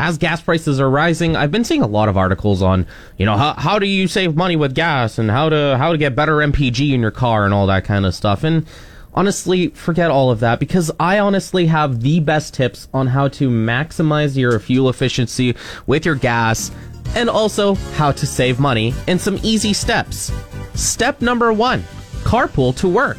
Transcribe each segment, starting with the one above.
as gas prices are rising, I've been seeing a lot of articles on, you know, how, how do you save money with gas and how to how to get better MPG in your car and all that kind of stuff. And honestly, forget all of that because I honestly have the best tips on how to maximize your fuel efficiency with your gas and also how to save money in some easy steps. Step number 1: carpool to work.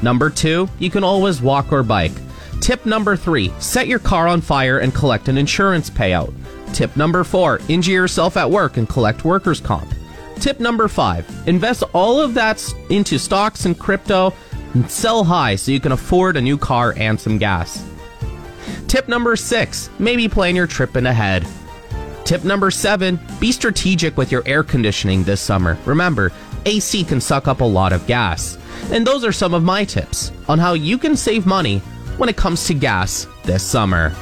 Number 2, you can always walk or bike. Tip number three set your car on fire and collect an insurance payout. Tip number four injure yourself at work and collect workers' comp. Tip number five invest all of that into stocks and crypto and sell high so you can afford a new car and some gas. Tip number six maybe plan your trip in ahead. Tip number seven be strategic with your air conditioning this summer. Remember, AC can suck up a lot of gas. And those are some of my tips on how you can save money when it comes to gas this summer.